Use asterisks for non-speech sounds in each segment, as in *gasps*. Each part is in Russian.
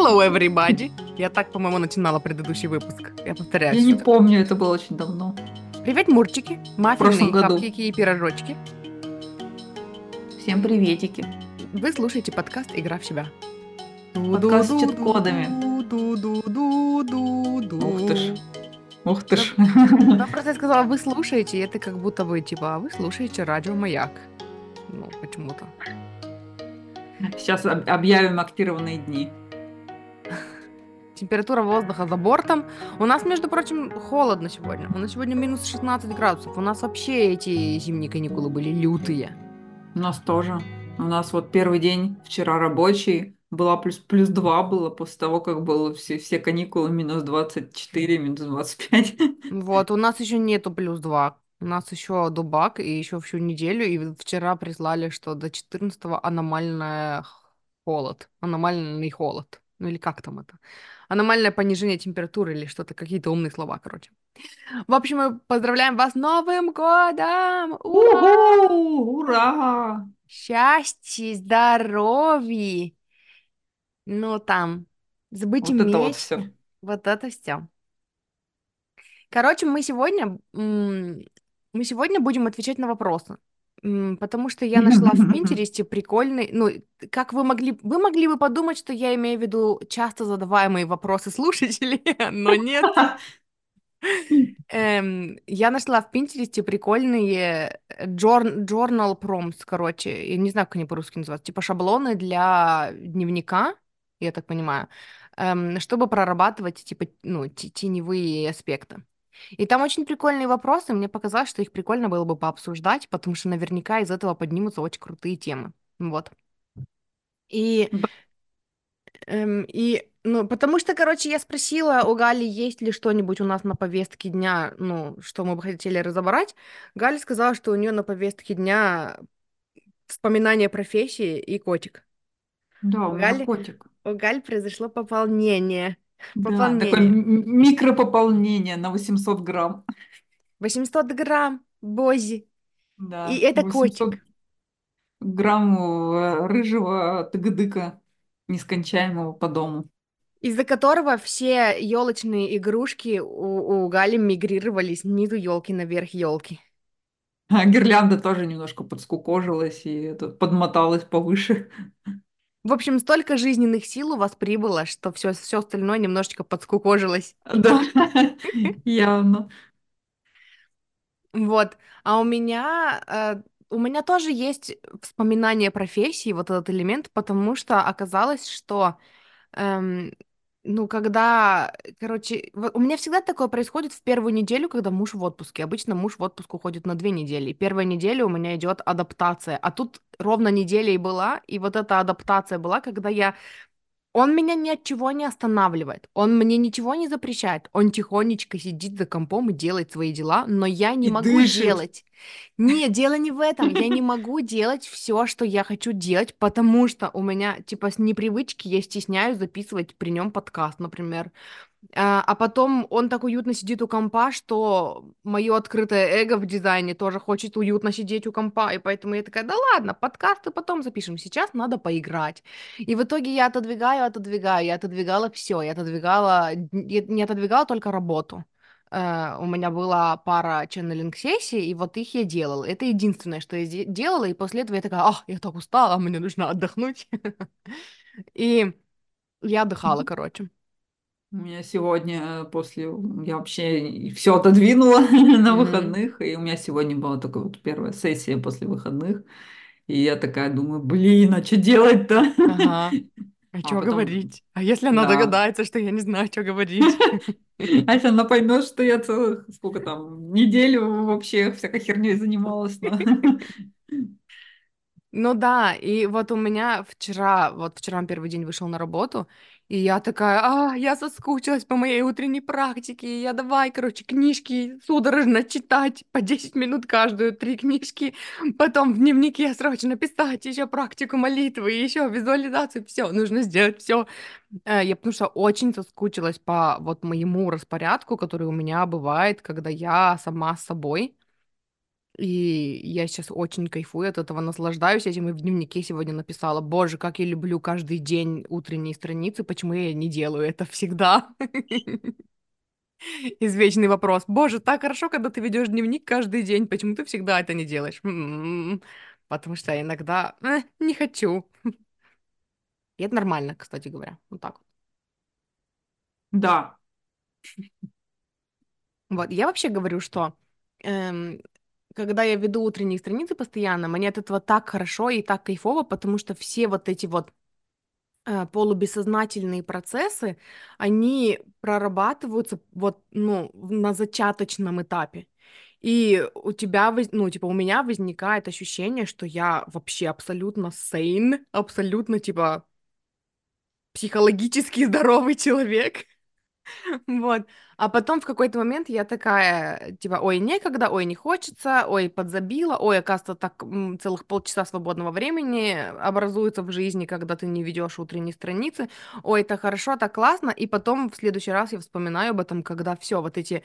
Hello, everybody! Я так, по-моему, начинала предыдущий выпуск. Я повторяюсь. Я не помню, это было очень давно. Привет, мурчики, маффины, капкики и пирожочки. Всем приветики. Вы слушаете подкаст «Игра в себя». Подкаст с чит-кодами. Ух ты ж. Ух ты ж. Ну, просто я сказала, вы слушаете, и это как будто бы, типа, а вы слушаете радио «Маяк». Ну, почему-то. Сейчас об- объявим актированные дни. Температура воздуха за бортом. У нас, между прочим, холодно сегодня. У нас сегодня минус 16 градусов. У нас вообще эти зимние каникулы были лютые. У нас тоже. У нас вот первый день вчера рабочий. Была плюс, плюс 2 было после того, как было все, все каникулы минус 24, минус 25. Вот, у нас еще нету плюс 2. У нас еще дубак и еще всю неделю. И вчера прислали, что до 14 аномальная холод. Аномальный холод. Ну или как там это? Аномальное понижение температуры или что-то, какие-то умные слова, короче. В общем, мы поздравляем вас с Новым годом! Ура! Уху! Ура! Счастья, здоровья! Ну, там, сбыть Вот это вот все. Вот это все. Короче, мы сегодня, мы сегодня будем отвечать на вопросы. Потому что я нашла в Пинтересте прикольный, ну, как вы могли, вы могли бы подумать, что я имею в виду часто задаваемые вопросы слушателей, *laughs* но нет. *laughs* Эм, я нашла в Пинтересте прикольные джор- journal prompts, короче, я не знаю, как они по-русски называются, типа шаблоны для дневника, я так понимаю, эм, чтобы прорабатывать, типа, ну, те- теневые аспекты. И там очень прикольные вопросы, мне показалось, что их прикольно было бы пообсуждать, потому что наверняка из этого поднимутся очень крутые темы. Вот. И. Эм, и, ну, потому что, короче, я спросила у Гали, есть ли что-нибудь у нас на повестке дня, ну, что мы бы хотели разобрать. Галя сказала, что у нее на повестке дня вспоминание профессии и котик. Да, У меня Гали, котик. у Гали произошло пополнение. Да, такое Пополнение. микропополнение на 800 грамм. 800 грамм, Бози. И Да, это 800 котик. грамм э, рыжего тыгдыка, нескончаемого по дому. Из-за которого все елочные игрушки у, у Гали мигрировали снизу елки наверх елки. А гирлянда тоже немножко подскукожилась и это, подмоталась повыше. В общем, столько жизненных сил у вас прибыло, что все, все остальное немножечко подскукожилось. Да, *laughs* *laughs* явно. Вот. А у меня, э, у меня тоже есть вспоминание профессии, вот этот элемент, потому что оказалось, что, эм, ну, когда, короче, вот у меня всегда такое происходит в первую неделю, когда муж в отпуске. Обычно муж в отпуск уходит на две недели. Первая неделя у меня идет адаптация. А тут ровно неделя и была, и вот эта адаптация была, когда я Он меня ни от чего не останавливает, он мне ничего не запрещает, он тихонечко сидит за компом и делает свои дела, но я не И могу дышит. делать. Нет, дело не в этом, я не могу делать все, что я хочу делать, потому что у меня, типа, с непривычки я стесняюсь записывать при нем подкаст, например. А, а потом он так уютно сидит у компа, что мое открытое эго в дизайне тоже хочет уютно сидеть у компа, и поэтому я такая, да ладно, подкасты потом запишем, сейчас надо поиграть. И в итоге я отодвигаю, отодвигаю, я отодвигала все, я отодвигала, я не отодвигала только работу. Э, у меня была пара ченнелинг-сессий, и вот их я делала. Это единственное, что я де- делала, и после этого я такая, ах, я так устала, мне нужно отдохнуть. *laughs* И я отдыхала, короче. У меня сегодня э, после... Я вообще все отодвинула *laughs* на выходных, и у меня сегодня была только вот первая сессия после выходных. И я такая думаю, блин, а что делать-то? Ага. А *laughs* А что потом, говорить? А если она да. догадается, что я не знаю, что говорить? *laughs* А если она поймет, что я целых, сколько там, неделю вообще всякой херней занималась. Ну да, и вот у меня вчера, вот вчера первый день вышел на работу, и я такая, а, я соскучилась по моей утренней практике, я давай, короче, книжки судорожно читать по 10 минут каждую, три книжки, потом в дневнике срочно писать, еще практику молитвы, еще визуализацию, все, нужно сделать все. Я потому что очень соскучилась по вот моему распорядку, который у меня бывает, когда я сама с собой. И я сейчас очень кайфую от этого, наслаждаюсь этим, и в дневнике сегодня написала, боже, как я люблю каждый день утренние страницы, почему я не делаю это всегда? *laughs* Извечный вопрос. Боже, так хорошо, когда ты ведешь дневник каждый день, почему ты всегда это не делаешь? М-м-м. Потому что я иногда э, не хочу. *laughs* И это нормально, кстати говоря. Вот так. Да, *laughs* Вот, я вообще говорю, что эм, когда я веду утренние страницы постоянно, мне от этого так хорошо и так кайфово, потому что все вот эти вот э, полубессознательные процессы, они прорабатываются вот, ну, на зачаточном этапе. И у тебя, ну, типа, у меня возникает ощущение, что я вообще абсолютно sane, абсолютно, типа, психологически *laughs* здоровый человек. *laughs* Вот. А потом в какой-то момент я такая, типа, ой, некогда, ой, не хочется, ой, подзабила, ой, оказывается, так целых полчаса свободного времени образуется в жизни, когда ты не ведешь утренние страницы, ой, это хорошо, так классно, и потом в следующий раз я вспоминаю об этом, когда все, вот эти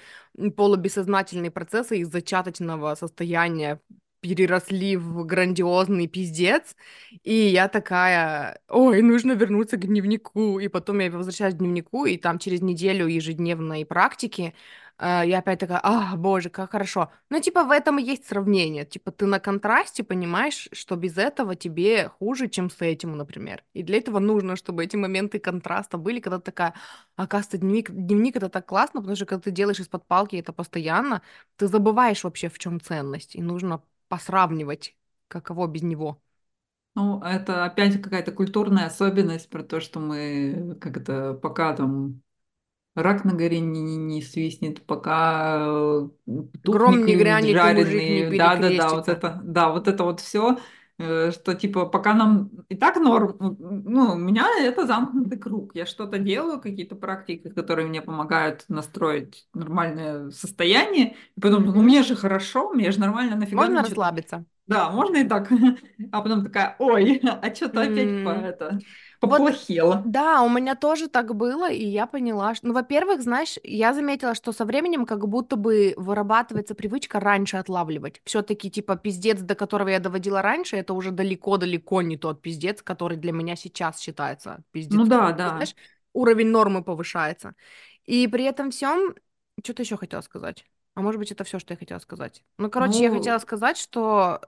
полубессознательные процессы из зачаточного состояния переросли в грандиозный пиздец, и я такая, ой, нужно вернуться к дневнику. И потом я возвращаюсь к дневнику, и там через неделю ежедневной практики э, я опять такая, а, боже, как хорошо. Ну, типа, в этом и есть сравнение. Типа, ты на контрасте понимаешь, что без этого тебе хуже, чем с этим, например. И для этого нужно, чтобы эти моменты контраста были, когда ты такая, оказывается, дневник, дневник это так классно, потому что когда ты делаешь из-под палки это постоянно, ты забываешь вообще, в чем ценность. И нужно посравнивать, каково без него. ну это опять какая-то культурная особенность про то, что мы как-то пока там рак на горе не, не, не свистнет, пока э, Гром не грянет и мужик не жареный, да-да-да, вот это, да, вот это вот все, что типа пока нам и так норм, ну, у меня это замкнутый круг, я что-то делаю, какие-то практики, которые мне помогают настроить нормальное состояние, и потом, ну, мне же хорошо, мне же нормально, нафига Можно что-то расслабиться. да, можно и так. *laughs* А потом такая, ой, *laughs* а что-то опять по М, это Вот, поплохело. да, у меня тоже так было, и я поняла, что, ну, во-первых, знаешь, я заметила, что со временем как будто бы вырабатывается привычка раньше отлавливать. Все-таки, типа, пиздец, до которого я доводила раньше, это уже далеко-далеко не тот пиздец, который для меня сейчас считается Ну пиздецом. да, да. Знаешь, уровень нормы повышается. И при этом всем, что-то еще хотела сказать. А может быть, это все, что я хотела сказать. Ну, короче, я Ну, хотела сказать, что,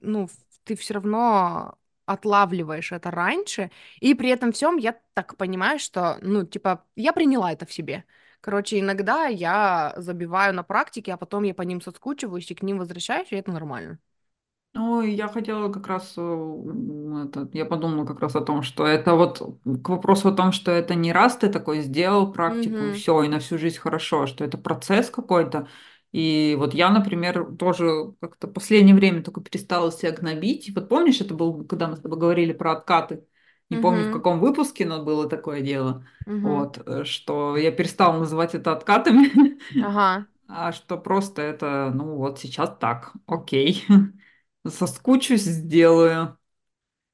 ну, ты все равно отлавливаешь это раньше, и при этом всем я так понимаю, что, ну, типа, я приняла это в себе. Короче, иногда я забиваю на практике, а потом я по ним соскучиваюсь и к ним возвращаюсь, и это нормально. ну, я хотела как раз, э, это, я подумала как раз о том, что это вот к вопросу о том, что это не раз ты такой сделал практику и все, и на всю жизнь хорошо, что это процесс какой-то. И вот я, например, тоже как-то в последнее время только перестала себя гнобить. Вот помнишь, это был, когда мы с тобой говорили про откаты? Не помню, в каком выпуске, но было такое дело. угу. Вот, э, что я перестала называть это откатами, Ага. *laughs* а что просто это, ну вот сейчас так, окей. *laughs* Соскучусь, сделаю.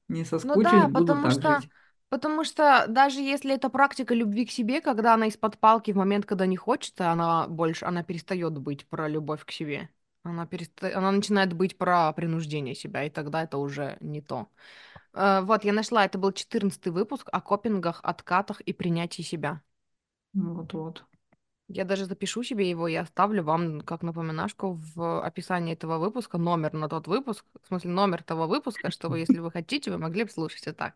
Не Ну соскучусь, да, буду потому так что, жить. Потому что даже если это практика любви к себе, когда она из-под палки в момент, когда не хочется, она больше, она перестает быть про любовь к себе. Она, переста... она начинает быть про принуждение себя, и тогда это уже не то. Э, вот, я нашла, это был четырнадцатый выпуск о копингах, откатах и принятии себя. Вот-вот. Я даже запишу себе его и оставлю вам как напоминашку в описании этого выпуска, номер на тот выпуск, в смысле номер того выпуска, чтобы, если вы хотите, вы могли бы слушать и так.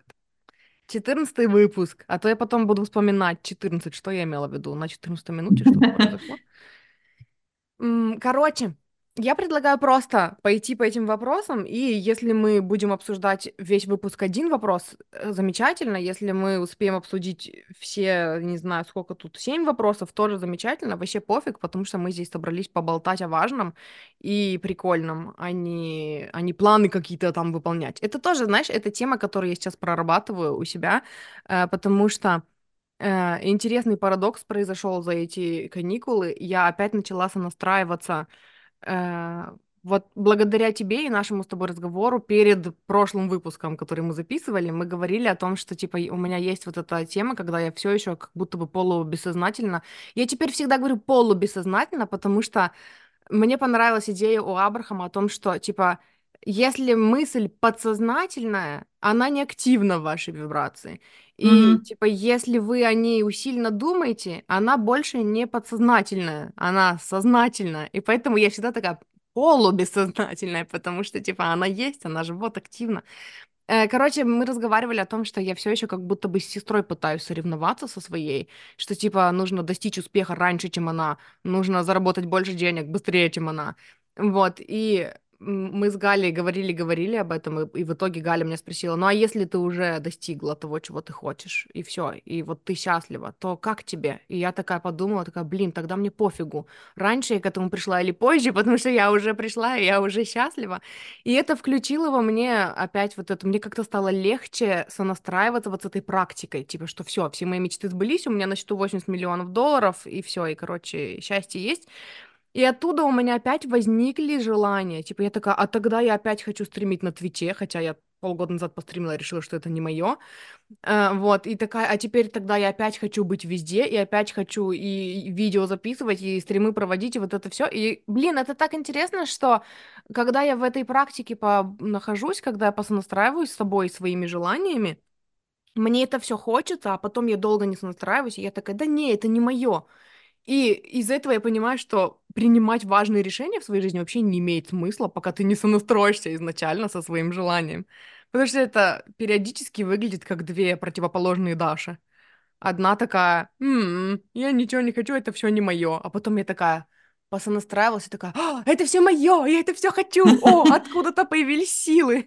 Четырнадцатый выпуск. А то я потом буду вспоминать 14, что я имела в виду. На четырнадцатой минуте что-то произошло. *laughs* Короче, я предлагаю просто пойти по этим вопросам, и если мы будем обсуждать весь выпуск один вопрос, э, замечательно. Если мы успеем обсудить все, не знаю, сколько тут, семь вопросов, тоже замечательно. Вообще пофиг, потому что мы здесь собрались поболтать о важном и прикольном, а не, а не планы какие-то там выполнять. Это тоже, знаешь, это тема, которую я сейчас прорабатываю у себя, э, потому что Э, интересный парадокс произошел за эти каникулы. Я опять начала сонастраиваться вот благодаря тебе и нашему с тобой разговору перед прошлым выпуском, который мы записывали, мы говорили о том, что типа у меня есть вот эта тема, когда я все еще как будто бы полубессознательно. Я теперь всегда говорю полубессознательно, потому что Мне понравилась идея у Абрахама о том, что, типа, если мысль подсознательная, она не активна в вашей вибрации. И, Мгм. типа, если вы о ней усиленно думаете, она больше не подсознательная, она сознательная. И поэтому я всегда такая полубессознательная, потому что, типа, она есть, она живет активно. Э, Короче, мы разговаривали о том, что я все еще как будто бы с сестрой пытаюсь соревноваться со своей, что типа нужно достичь успеха раньше, чем она, нужно заработать больше денег быстрее, чем она. Вот, и мы с Галей говорили-говорили об этом, и, и в итоге Галя меня спросила, ну а если ты уже достигла того, чего ты хочешь, и все, и вот ты счастлива, то как тебе? И я такая подумала, такая, блин, тогда мне пофигу, раньше я к этому пришла или позже, *laughs* потому что я уже пришла, и я уже счастлива. И это включило во мне опять вот это, мне как-то стало легче сонастраиваться вот с этой практикой, типа, что все, все мои мечты сбылись, у меня на счету 80 миллионов долларов, и все, и, короче, счастье есть. И оттуда у меня опять возникли желания, типа, я такая, а тогда я опять хочу стримить на Твиче, хотя я полгода назад постримила решила, что это не мое. Э, вот, и такая, а теперь тогда я опять хочу быть везде, и опять хочу и видео записывать, и стримы проводить, и вот это все. И, блин, это так интересно, что когда я в этой практике по нахожусь, когда я посонастраиваюсь с собой, своими желаниями, мне это все хочется, а потом я долго не сонастраиваюсь, и я такая, да не, это не мое. И из этого я понимаю, что принимать важные решения в своей жизни вообще не имеет смысла, пока ты не сонастроишься изначально со своим желанием. Потому что это периодически выглядит как две противоположные Даши. Одна такая, «М, я ничего не хочу, это все не мое. А потом я такая посонастраивалась и такая, «А, это все мое, я это все хочу. О, *laughs* откуда-то появились силы.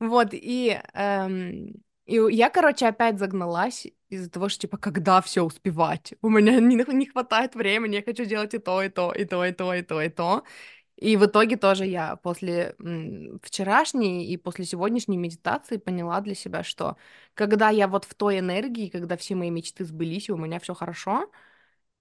Вот, и, эм, и я, короче, опять загналась из-за того, что, типа, когда все успевать? У меня не, не хватает времени, я хочу делать и то, и то, и то, и то, и то, и то. И в итоге тоже я после вчерашней и после сегодняшней медитации поняла для себя, что когда я вот в той энергии, когда все мои мечты сбылись, и у меня все хорошо,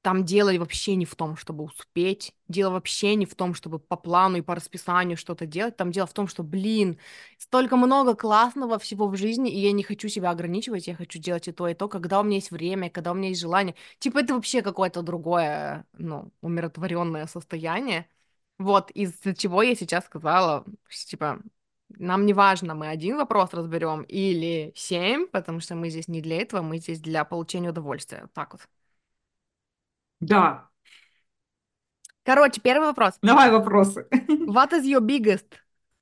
там дело вообще не в том, чтобы успеть, дело вообще не в том, чтобы по плану и по расписанию что-то делать, там дело в том, что, блин, столько много классного всего в жизни, и я не хочу себя ограничивать, я хочу делать и то, и то, когда у меня есть время, когда у меня есть желание. Типа это вообще какое-то другое, ну, умиротворенное состояние. Вот, из-за чего я сейчас сказала, типа, нам не важно, мы один вопрос разберем или семь, потому что мы здесь не для этого, мы здесь для получения удовольствия. Так вот. Да, Короче, первый вопрос. давай вопросы. *laughs* What is your biggest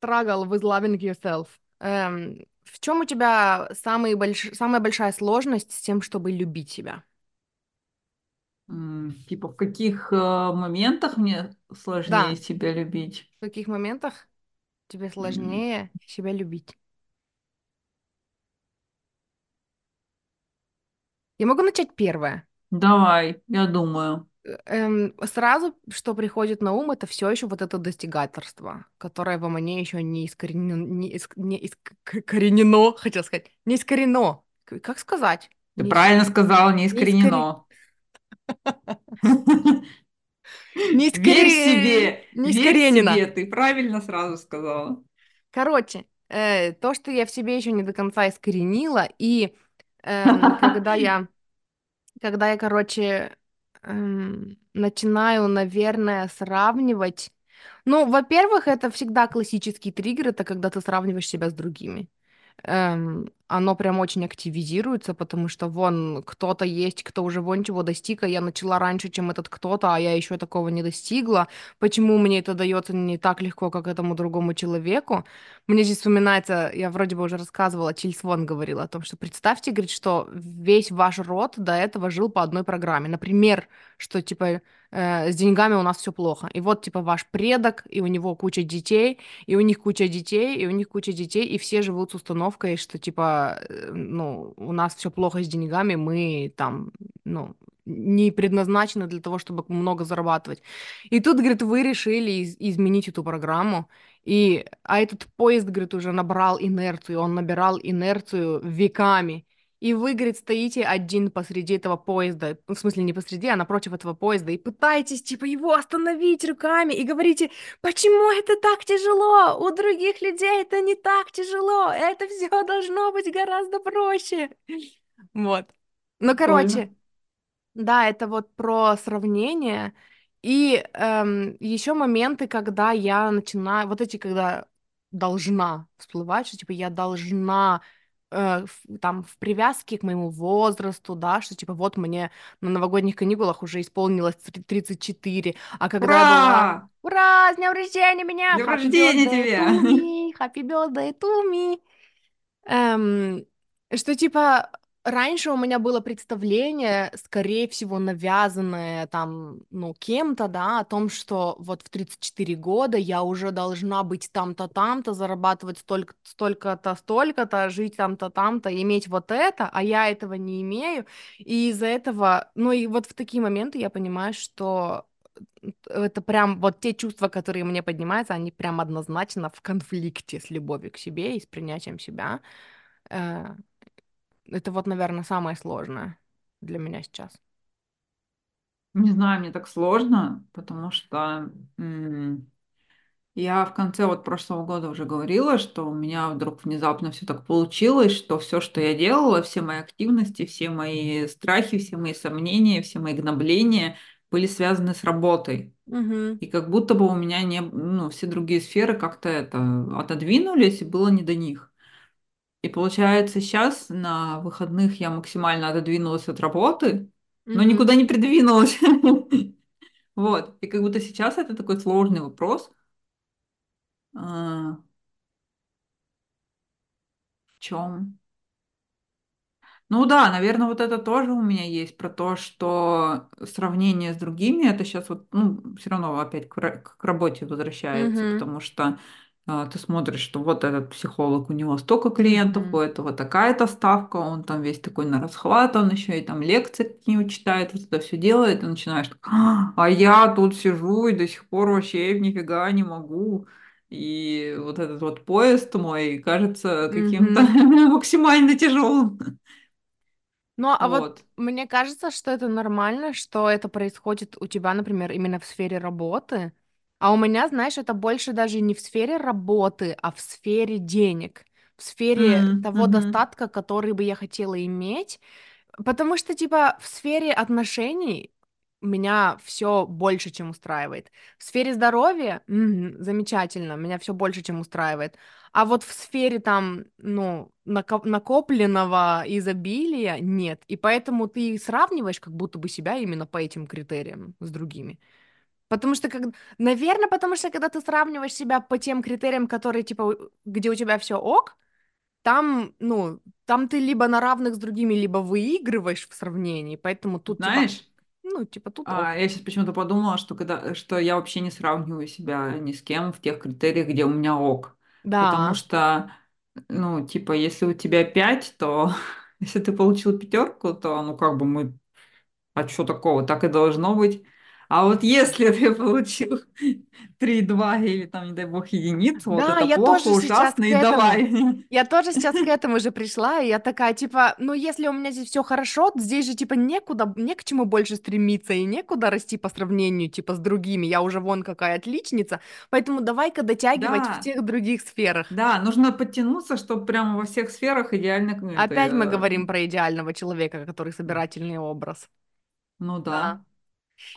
struggle with loving yourself? Эм, в чем у тебя самый больш... самая большая сложность с тем, чтобы любить себя? М, Типа, в каких э, моментах мне сложнее Да, себя любить? в каких моментах тебе М, сложнее себя любить? Я могу начать первое. Давай, я думаю. Эм, сразу, что приходит на ум, это все еще вот это достигаторство, которое во мне еще не искоренено, не, иск- не искоренено, *laughs* хотел сказать, не искорено. Как сказать? Ты Не, правильно сказала, не не искоре... *laughs* искоренено. Не Верь искоре... себе, Не искоренено. ты правильно сразу сказала. Короче, э, то, что я в себе еще не до конца искоренила, и *laughs* эм, когда я, когда я, короче, эм, начинаю, наверное, сравнивать, ну, во-первых, это всегда классический триггер, это когда ты сравниваешь себя с другими. Эм, оно прям очень активизируется, потому что вон кто-то есть, кто уже вон чего достиг, а я начала раньше, чем этот кто-то, а я еще такого не достигла. Почему мне это дается не так легко, как этому другому человеку? Мне здесь вспоминается, я вроде бы уже рассказывала, Чильс Вон говорила о том, что представьте, говорит, что весь ваш род до этого жил по одной программе. Например, что типа э, с деньгами у нас все плохо. И вот типа ваш предок, и у него куча детей, и у них куча детей, и у них куча детей, и все живут с установкой, что типа, э, ну, у нас все плохо с деньгами, мы там, ну, не предназначены для того, чтобы много зарабатывать. И тут, говорит, вы решили из- изменить эту программу, и, а этот поезд, говорит, уже набрал инерцию, он набирал инерцию веками. И вы, говорит, стоите один посреди этого поезда, ну, в смысле не посреди, а напротив этого поезда, и пытаетесь, типа, его остановить руками, и говорите, Почему это так тяжело? У других людей это не так тяжело. Это все должно быть гораздо проще. Вот. Ну, короче, да, это вот про сравнение. И еще моменты, когда я начинаю, вот эти, когда должна всплывать, что типа я должна э, там в привязке к моему возрасту, да, что типа вот мне на новогодних каникулах уже исполнилось три- 34, а когда я была Ура! Ура, с днем рождения меня! С днем рождения me! *laughs* Happy birthday to me! Эм, что типа раньше у меня было представление, скорее всего, навязанное там, ну, кем-то, да, о том, что вот в 34 года я уже должна быть там-то, там-то, зарабатывать столько, столько-то, жить там-то, там-то, иметь вот это, а я этого не имею. И из-за этого, ну и вот в такие моменты я понимаю, что это прям вот те чувства, которые мне поднимаются, они прям однозначно в конфликте с любовью к себе и с принятием себя. Это вот, наверное, самое сложное для меня сейчас. Не знаю, мне так сложно, потому что м, я в конце вот прошлого года уже говорила, что у меня вдруг внезапно все так получилось, что все, что я делала, все мои активности, все мои страхи, все мои сомнения, все мои гнобления были связаны с работой. Мгм. И как будто бы у меня не, ну, все другие сферы как-то это отодвинулись, и было не до них. И получается, сейчас на выходных я максимально отодвинулась от работы, но Мгм. никуда не придвинулась. *laughs* Вот. И как будто сейчас это такой сложный вопрос. а, В чем? Ну да, наверное, вот это тоже у меня есть про то, что сравнение с другими, это сейчас вот, ну, все равно опять к, к работе возвращается, Мгм. потому что ты смотришь, что вот этот психолог, у него столько клиентов, у Мгм. этого такая-то ставка, он там весь такой на расхват, он еще и там лекции какие-нибудь читает, вот это все делает, и начинаешь, «А, а я тут сижу и до сих пор вообще нифига не могу. И вот этот вот поезд мой кажется каким-то *laughs* максимально тяжелым. Ну, а вот Вот. мне кажется, что это нормально, что это происходит у тебя, например, именно в сфере работы. А у меня, знаешь, это больше даже не в сфере работы, а в сфере денег, в сфере М, того мгм. достатка, который бы я хотела иметь. Потому что, типа, в сфере отношений меня все больше, чем устраивает. В сфере здоровья, мгм, замечательно, меня все больше, чем устраивает. А вот в сфере там, ну, нако- накопленного изобилия нет. И поэтому ты сравниваешь как будто бы себя именно по этим критериям с другими. Потому что, как... наверное, потому что когда ты сравниваешь себя по тем критериям, которые, типа, где у тебя все ок, там, ну, там ты либо на равных с другими, либо выигрываешь в сравнении, поэтому тут, типа, Знаешь, ну, типа, тут а, я сейчас почему-то подумала, что, когда, что я вообще не сравниваю себя ни с кем в тех критериях, где у меня ок. Потому Да, что, ну, типа, если у тебя пять, то *laughs* если ты получил пятерку, то, ну, как бы мы, а что такого, так и должно быть. А вот если ты получил *laughs* три, два или там, не дай бог, единицу, вот да, это я плохо, тоже ужасно и этому. давай. Я тоже *laughs* сейчас к этому же пришла, и я такая, типа, ну, если у меня здесь все хорошо, здесь же, типа, некуда, не к чему больше стремиться, и некуда расти по сравнению, типа, с другими. Я уже вон какая отличница, поэтому давай-ка дотягивать в Да, тех других сферах. да, нужно подтянуться, чтобы прямо во всех сферах идеально, ну, это, Опять мы э, говорим про идеального человека, который собирательный образ. ну Да. да.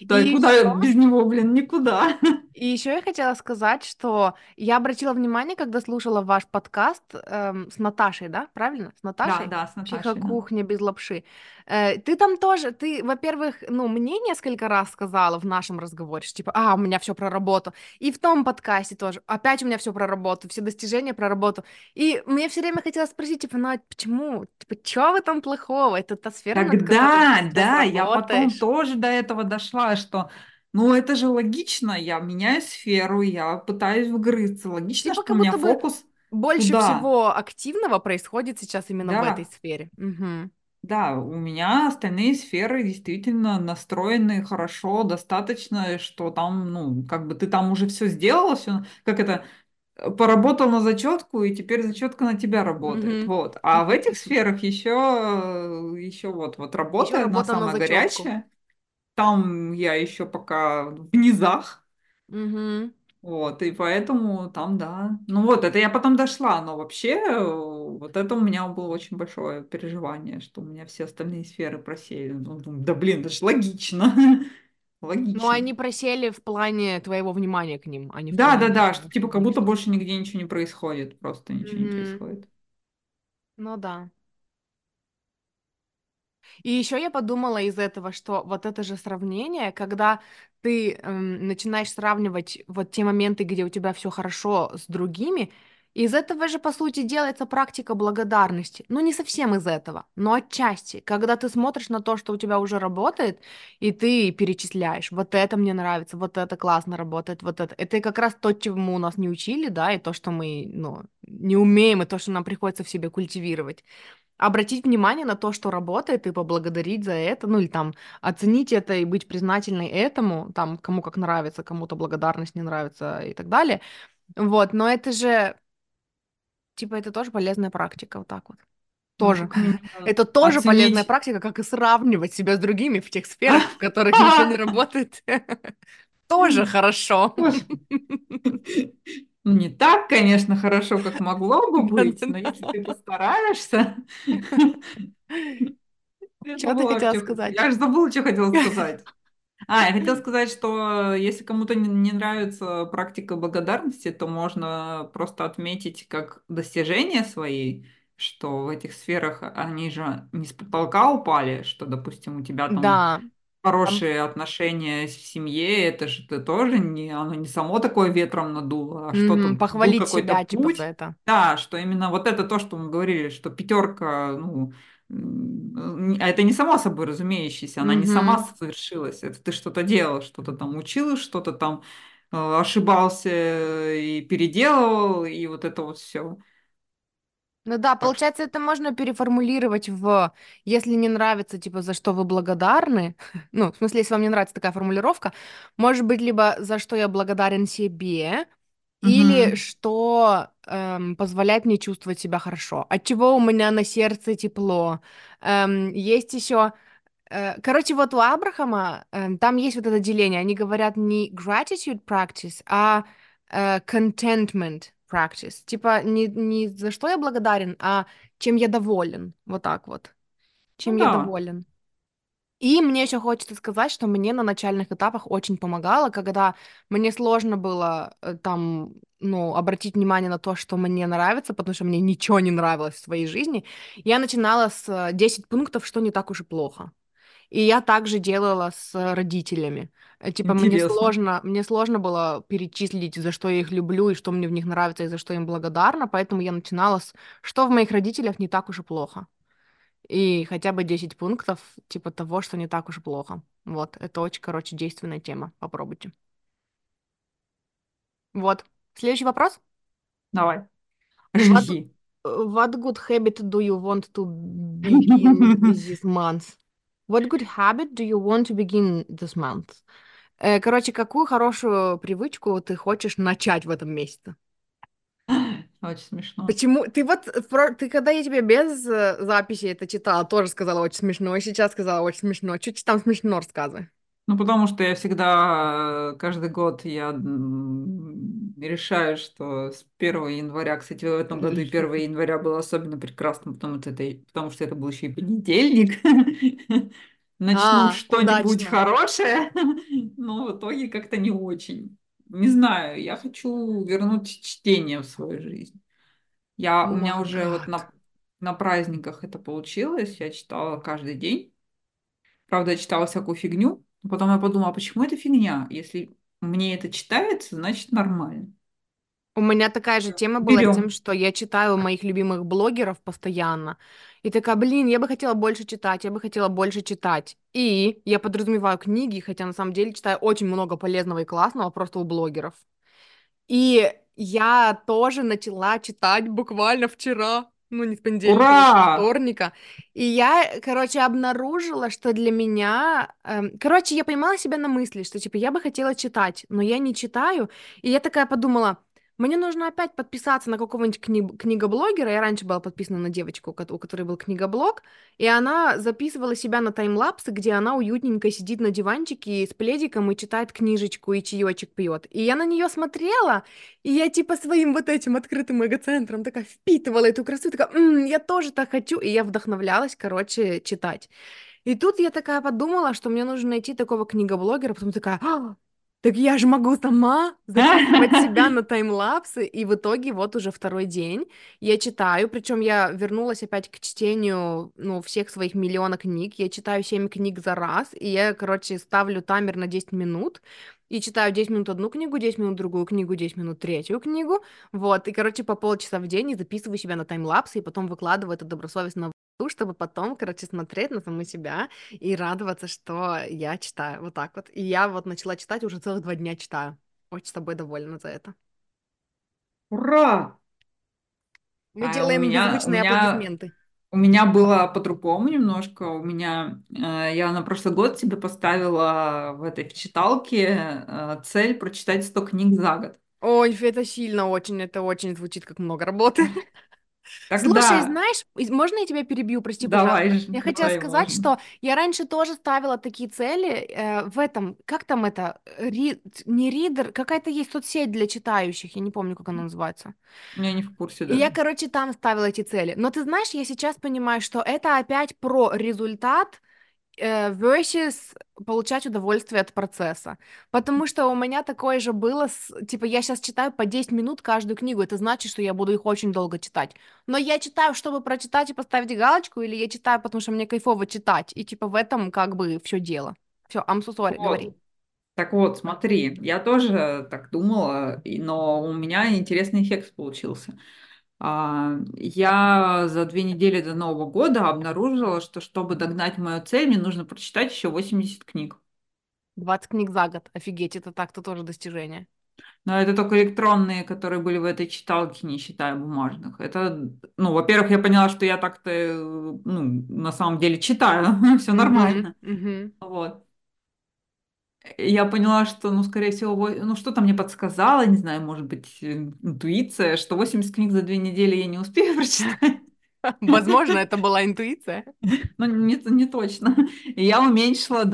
И Куда, еще без него, блин, никуда. *laughs* И еще я хотела сказать, что я обратила внимание, когда слушала ваш подкаст эм, с Наташей, да, правильно? С Да, Наташей? да, с Наташей, да. Психокухня без лапши. Э, ты там тоже, ты, во-первых, ну, мне несколько раз сказала в нашем разговоре, что типа, а, у меня все про работу. И в том подкасте тоже, опять у меня все про работу, все достижения про работу. И мне все время хотелось спросить, типа, ну, а почему? Типа, что в этом плохого? Это та сфера, Тогда, да, я потом тоже до этого дошла, что, ну, это же логично, я меняю сферу, я пытаюсь вгрызться. Логично, Типа, что у меня фокус Больше туда. всего активного происходит сейчас именно в этой Да, сфере. Мгм. да, у меня остальные сферы действительно настроены хорошо, достаточно, что там, ну, как бы ты там уже все сделала, все, как это, э, поработал на зачетку, и теперь зачетка на тебя работает. Мгм. Вот. А в этих сферах еще, еще вот, вот Еще работа, она работа на самая зачетку. горячая. Там я еще пока в низах. Мгм. Вот, и поэтому там, да. Ну вот, это я потом дошла, но вообще э, вот это у меня было очень большое переживание, что у меня все остальные сферы просеяны. Ну, да блин, это ж логично. *laughs* Но Логично. они просели в плане твоего внимания к ним, а не в Да, плане да, да, что типа как будто больше нигде ничего не происходит, просто ничего не Мгм. происходит. Ну да. И еще я подумала из этого, что вот это же сравнение, когда ты эм, начинаешь сравнивать вот те моменты, где у тебя все хорошо с другими, из этого же, по сути, делается практика благодарности. Ну, не совсем из этого, но отчасти. Когда ты смотришь на то, что у тебя уже работает, и ты перечисляешь, вот это мне нравится, вот это классно работает, вот это. Это как раз то, чему у нас не учили, да, и то, что мы, ну, не умеем, и то, что нам приходится в себе культивировать обратить внимание на то, что работает, и поблагодарить за это, ну или там оценить это и быть признательной этому, там кому как нравится, кому-то благодарность не нравится и так далее. Вот, но это же, типа, это тоже полезная практика, вот так вот. Ну, Тоже. *laughs* Это тоже полезная практика, как и сравнивать себя с другими в тех сферах, в которых ничего не *laughs* работает. *laughs* Тоже хорошо. Ну, не так, конечно, хорошо, как могло бы *laughs* быть, но если ты постараешься, Что *laughs* ты хотела сказать? Я же забыла, что хотела *laughs* сказать. А, я хотела сказать, что если кому-то не, не нравится практика благодарности, то можно просто отметить как достижения свои, что в этих сферах они же не с потолка упали, что, допустим, у тебя там Да, там... хорошие отношения в семье, это же ты тоже не, оно не само такое ветром надуло, а что-то мгм, был похвалить себя, типа, за путь. это. Да, что именно вот это то, что мы говорили, что пятерка, ну, а это не само собой разумеющееся, она не сама совершилась, это ты что-то делал, что-то там учил, что-то там э, ошибался и переделывал, и вот это вот все. Ну да, получается, это можно переформулировать в «если не нравится, типа, за что вы благодарны». *laughs* Ну, в смысле, если вам не нравится такая формулировка, может быть, либо «за что я благодарен себе», или Мгм. что эм, позволяет мне чувствовать себя хорошо. От чего у меня на сердце тепло. Эм, есть еще Э, Короче, вот у Абрахама эм, там есть вот это деление. Они говорят не gratitude practice, а э, contentment practice. Типа не, не за что я благодарен, а чем я доволен. Вот так вот. Чем Ну я да, доволен. И мне еще хочется сказать, что мне на начальных этапах очень помогало, когда мне сложно было э, там, ну, обратить внимание на то, что мне нравится, потому что мне ничего не нравилось в своей жизни. Я начинала с э, 10 пунктов, что не так уж и плохо. И я также делала с родителями. Э, Типа мне сложно, мне сложно было перечислить, за что я их люблю и что мне в них нравится и за что им благодарна, поэтому я начинала с что в моих родителях не так уж и плохо. И хотя бы 10 пунктов, типа того, что не так уж и плохо. Вот, это очень, короче, действенная тема. Попробуйте. Вот. Следующий вопрос. Давай, What, жги. what good habit do you want to begin this month? What good habit do you want to begin this month? Э, Короче, какую хорошую привычку ты хочешь начать в этом месяце? Очень смешно. Почему? Ты вот, ты когда я тебе без э, записи это читала, тоже сказала очень смешно, и сейчас сказала очень смешно. Чуть там смешно рассказывай. Ну, потому что я всегда, э, каждый год я решаю, что с первого января, кстати, в этом году и 1 января было особенно прекрасно, потому что это, потому что это был еще и понедельник. *laughs* Начну А, что-нибудь хорошее, *laughs* но в итоге как-то не очень. Не знаю, я хочу вернуть чтение в свою жизнь. Я, О у меня уже вот на, на праздниках это получилось, я читала каждый день. Правда, я читала всякую фигню, потом я подумала, а почему это фигня? Если мне это читается, значит нормально. У меня такая же тема была с тем, Берем. что я читаю моих любимых блогеров постоянно. И такая, блин, я бы хотела больше читать, я бы хотела больше читать. И я подразумеваю книги, хотя на самом деле читаю очень много полезного и классного просто у блогеров. И я тоже начала читать буквально вчера, ну не с понедельника, Ура! а вторника. И я, короче, обнаружила, что для меня... эм, короче, я поймала себя на мысли, что, типа, я бы хотела читать, но я не читаю. И я такая подумала, мне нужно опять подписаться на какого-нибудь кни- книгоблогера. Я раньше была подписана на девочку, у ко- у которой был книгоблог, и она записывала себя на таймлапсы, где она уютненько сидит на диванчике с пледиком и читает книжечку, и чаечек пьет. И я на нее смотрела, и я типа своим вот этим открытым эгоцентром такая впитывала эту красоту, такая, «М, я тоже так хочу, и я вдохновлялась, короче, читать. И тут я такая подумала, что мне нужно найти такого книгоблогера, потом такая, «А, так я же могу сама записывать *laughs* себя на таймлапсы, и в итоге вот уже второй день я читаю, причем я вернулась опять к чтению, ну, всех своих миллиона книг, я читаю 7 книг за раз, и я, короче, ставлю таймер на 10 минут, и читаю 10 минут одну книгу, 10 минут другую книгу, 10 минут третью книгу, вот, и, короче, по полчаса в день и записываю себя на таймлапсы, и потом выкладываю это добросовестно чтобы потом, короче, смотреть на саму себя и радоваться, что я читаю. Вот так вот. И я вот начала читать, уже целых два дня читаю. Очень с тобой довольна за это. Ура! Мы А у делаем у меня, аплодисменты. у меня было по-другому немножко. У меня, э, я на прошлый год себе поставила в этой читалке э, цель прочитать 100 книг за год. Ой, это сильно очень, это очень звучит как много работы. *laughs* Слушай, Тогда, знаешь, из- можно я тебя перебью, прости, давай, пожалуйста? Я хотела сказать, можно. что я раньше тоже ставила такие цели э, в этом, как там это, Ри- не ридер, какая-то есть соцсеть для читающих, я не помню, как она называется. Я не в курсе И я, короче, там ставила эти цели. Но ты знаешь, я сейчас понимаю, что это опять про результат э, versus получать удовольствие от процесса. Потому что у меня такое же было, с, типа, я сейчас читаю по 10 минут каждую книгу, это значит, что я буду их очень долго читать. Но я читаю, чтобы прочитать и поставить галочку, или я читаю, потому что мне кайфово читать, и типа в этом как бы все дело. Все, I'm so sorry, говори. Вот. Так вот, смотри, я тоже так думала, но у меня интересный эффект получился. А, Я за две недели до Нового года обнаружила, что чтобы догнать мою цель, мне нужно прочитать еще 80 книг. 20 книг за год, офигеть, это так-то тоже достижение. Но это только электронные, которые были в этой читалке, не считая бумажных. Это, ну, во-первых, я поняла, что я так-то, э, ну, на самом деле читаю, *laughs* все нормально. угу. Вот. Я поняла, что, ну, скорее всего, ну, что-то мне подсказало, не знаю, может быть, интуиция, что 80 книг за две недели я не успею *laughs* прочитать. *laughs* Возможно, это была интуиция. *laughs* Ну, не, не точно. Я уменьшила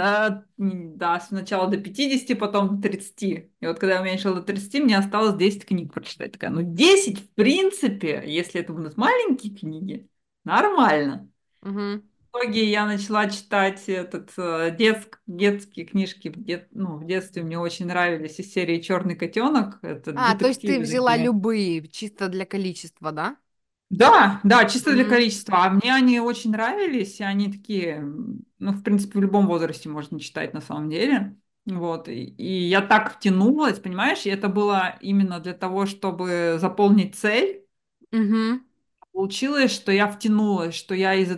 м, да, сначала до 50, потом до 30. И вот когда я уменьшила до 30, мне осталось 10 книг прочитать. Такая, ну 10, в принципе, если это будут маленькие книги, нормально. Угу. В итоге я начала читать этот, э, детск- детские книжки. В, дет- ну, в детстве мне очень нравились из серии «Черный котенок». Это А, то есть ты взяла такие. любые, чисто для количества, да? Да, да, чисто для Угу. количества. А мне они очень нравились, и они такие, ну, в принципе, в любом возрасте можно читать на самом деле. Вот, и, и я так втянулась, понимаешь, и это было именно для того, чтобы заполнить цель. Угу. Получилось, что я втянулась, что я из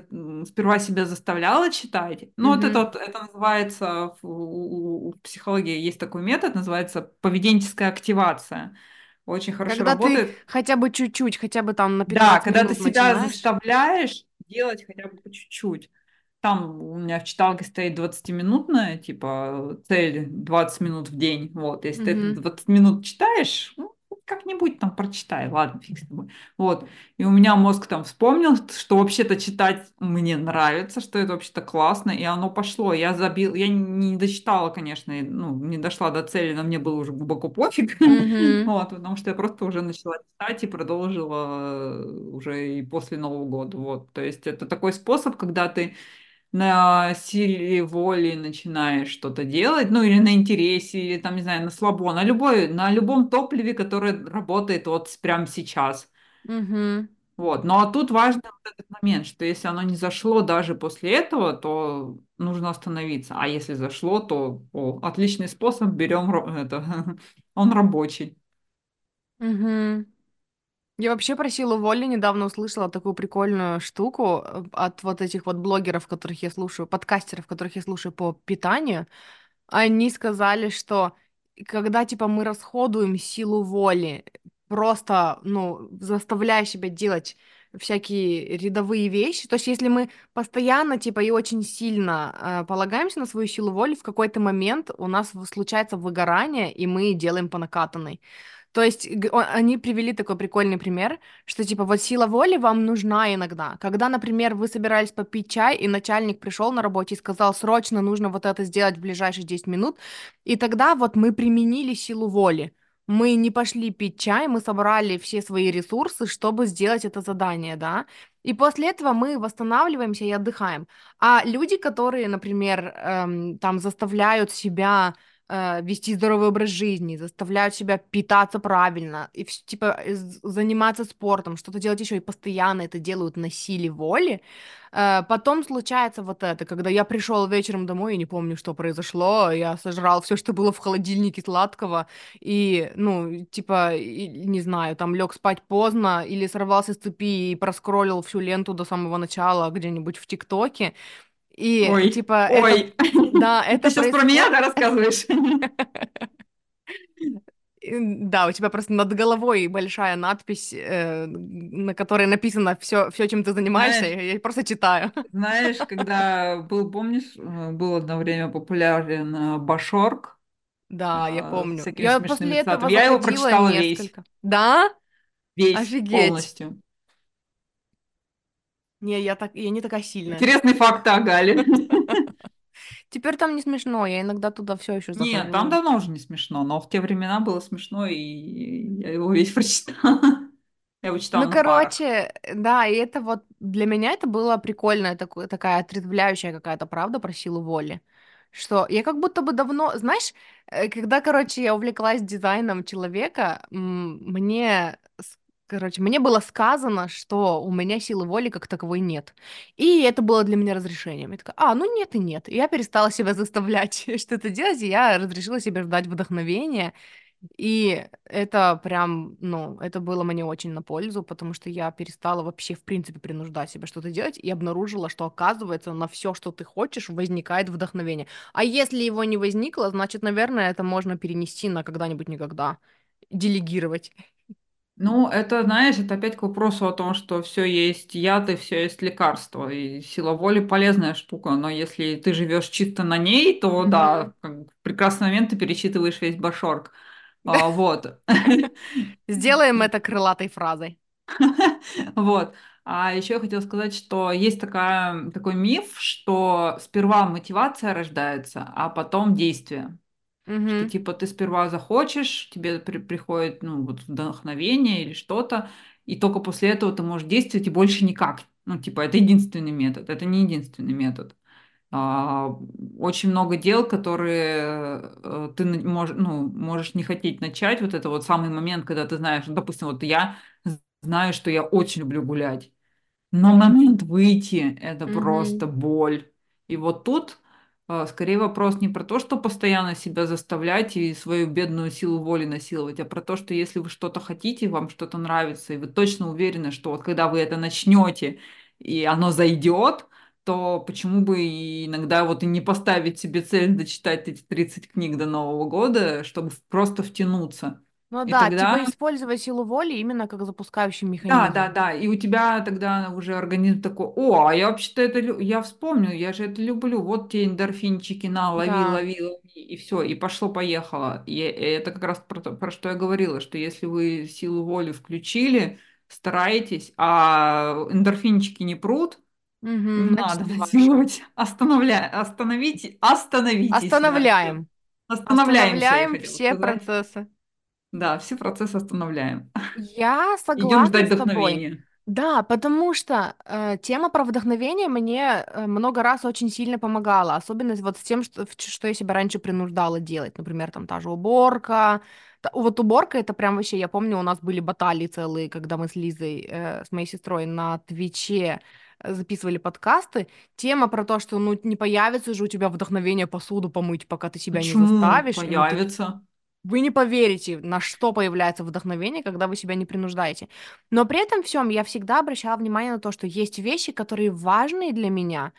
сперва себя заставляла читать. Ну, вот это вот, это называется, у- у- в психологии есть такой метод, называется поведенческая активация. Очень хорошо Когда ты работает. хотя бы чуть-чуть, хотя бы там на Да, 15 когда ты себя начинаешь. заставляешь делать хотя бы по чуть-чуть. Там у меня в читалке стоит 20-минутная, типа, цель 20 минут в день. Вот, если ты это Угу. 20 минут читаешь, ну, как-нибудь там прочитай, ладно, фиг с тобой. Вот, и у меня мозг там вспомнил, что вообще-то читать мне нравится, что это вообще-то классно, и оно пошло. Я забил, я не дочитала, конечно, ну, не дошла до цели, но мне было уже глубоко пофиг. Угу. *laughs* Вот, потому что я просто уже начала читать и продолжила э, уже и после Нового года. Вот, то есть это такой способ, когда ты на силе воли начинаешь что-то делать, ну или на интересе, или там, не знаю, на слабо, на любой, на любом топливе, которое работает вот прямо сейчас. Угу. Вот. Но тут важный вот этот момент, что если оно не зашло даже после этого, то нужно остановиться. А если зашло, то о, отличный способ, берем это, *laughs* он рабочий. Угу. Я вообще про силу воли недавно услышала такую прикольную штуку э, от вот этих вот блогеров, которых я слушаю, подкастеров, которых я слушаю по питанию. Они сказали, что когда, типа, мы расходуем силу воли, просто, ну, заставляя себя делать всякие рядовые вещи, то есть если мы постоянно, типа, и очень сильно э, полагаемся на свою силу воли, в какой-то момент у нас случается выгорание, и мы делаем по накатанной. То есть они привели такой прикольный пример, что типа вот сила воли вам нужна иногда. Когда, например, вы собирались попить чай, и начальник пришел на работе и сказал, срочно нужно вот это сделать в ближайшие 10 минут, и тогда вот мы применили силу воли. Мы не пошли пить чай, мы собрали все свои ресурсы, чтобы сделать это задание, да. И после этого мы восстанавливаемся и отдыхаем. А люди, которые, например, эм, там заставляют себя вести здоровый образ жизни, заставляют себя питаться правильно, и типа э, заниматься спортом, что-то делать еще и постоянно это делают на силе воли, э, потом случается вот это, когда я пришел вечером домой и не помню, что произошло, я сожрал все, что было в холодильнике сладкого, и, ну, типа, и- не знаю, там лег спать поздно или сорвался с цепи и проскроллил всю ленту до самого начала где-нибудь в ТикТоке. И, Ой, типа, это, ой. да, *laughs* Ты это сейчас про меня, да, рассказываешь? *laughs* Да, у тебя просто над головой большая надпись, э, на которой написано все, все, чем ты занимаешься, Знаешь, я я просто читаю. *laughs* знаешь, когда был, помнишь, э, был одно время популярен э, Башорг Да, я э, с помню. Я после этого Я его прочитала весь. Да? весь Офигеть. полностью. Не, я так, я не такая сильная. Интересные факты о Гале. *laughs* Теперь там не смешно, я иногда туда все еще Нет, там захожу. давно уже не смешно, но в те времена было смешно, и я его весь прочитала. *laughs* Я его читала Ну, на парах. короче, да, и это вот для меня это было прикольная такое, такая отрезвляющая какая-то правда про силу воли. Что я как будто бы давно, знаешь, э, когда, короче, я увлеклась дизайном человека, мне, короче, мне было сказано, что у меня силы воли как таковой нет. И это было для меня разрешением. Я такая, а, ну нет и нет. И я перестала себя заставлять *laughs* что-то делать, и я разрешила себе ждать вдохновения. И это прям, ну, это было мне очень на пользу, потому что я перестала вообще, в принципе, принуждать себя что-то делать и обнаружила, что, оказывается, на все, что ты хочешь, возникает вдохновение. А если его не возникло, значит, наверное, это можно перенести на когда-нибудь никогда, делегировать. Ну, это, знаешь, это опять к вопросу о том, что все есть яд и все есть лекарство. И сила воли полезная штука, но если ты живешь чисто на ней, то Мгм. да, как в прекрасный момент ты перечитываешь весь Башорг. А, вот. *laughs* Сделаем это крылатой фразой. *laughs* Вот. А еще я хотела сказать, что есть такая, такой миф, что сперва мотивация рождается, а потом действие. Что Мгм. типа ты сперва захочешь, тебе при- приходит ну, вот вдохновение или что-то, и только после этого ты можешь действовать и больше никак. Ну, типа, это единственный метод, это не единственный метод. А, очень много дел, которые э, ты мож- ну, можешь не хотеть начать. Вот это вот самый момент, когда ты знаешь, ну, допустим, вот я знаю, что я очень люблю гулять. Но момент выйти– это Мгм. просто боль. И вот тут скорее вопрос не про то, что постоянно себя заставлять и свою бедную силу воли насиловать, а про то, что если вы что-то хотите, вам что-то нравится, и вы точно уверены, что вот когда вы это начнете, и оно зайдет, то почему бы иногда вот и не поставить себе цель дочитать эти 30 книг до Нового года, чтобы просто втянуться. Ну И да, тогда типа использовать силу воли именно как запускающий да, да, механизм. да. И у тебя тогда уже организм такой, о, а я вообще-то это, я вспомнил, я же это люблю. Вот те эндорфинчики, на, лови, Да. лови, лови, и все, и пошло-поехало. И, и это как раз про, про что я говорила, что если вы силу воли включили, стараетесь, а эндорфинчики не прут. Значит, надо насиловать. Остановля... Остановите, остановитесь, да, все. Остановляем. Все сказать. процессы. Да, все процессы остановляем. Я *laughs* Идем согласна ждать с тобой. вдохновения. Да, потому что э, тема про вдохновение мне э, много раз очень сильно помогала, особенно вот с тем, что, что я себя раньше принуждала делать. Например, там та же уборка. Та- вот уборка это прям вообще, я помню, у нас были баталии целые, когда мы с Лизой, э, с моей сестрой на Твиче э, записывали подкасты. Тема про то, что ну не появится же у тебя вдохновение посуду помыть, пока ты себя не Почему заставишь. И мы такие, появится? Вы не поверите, на что появляется вдохновение, когда вы себя не принуждаете. Но при этом всем я всегда обращала внимание на то, что есть вещи, которые важные для меня,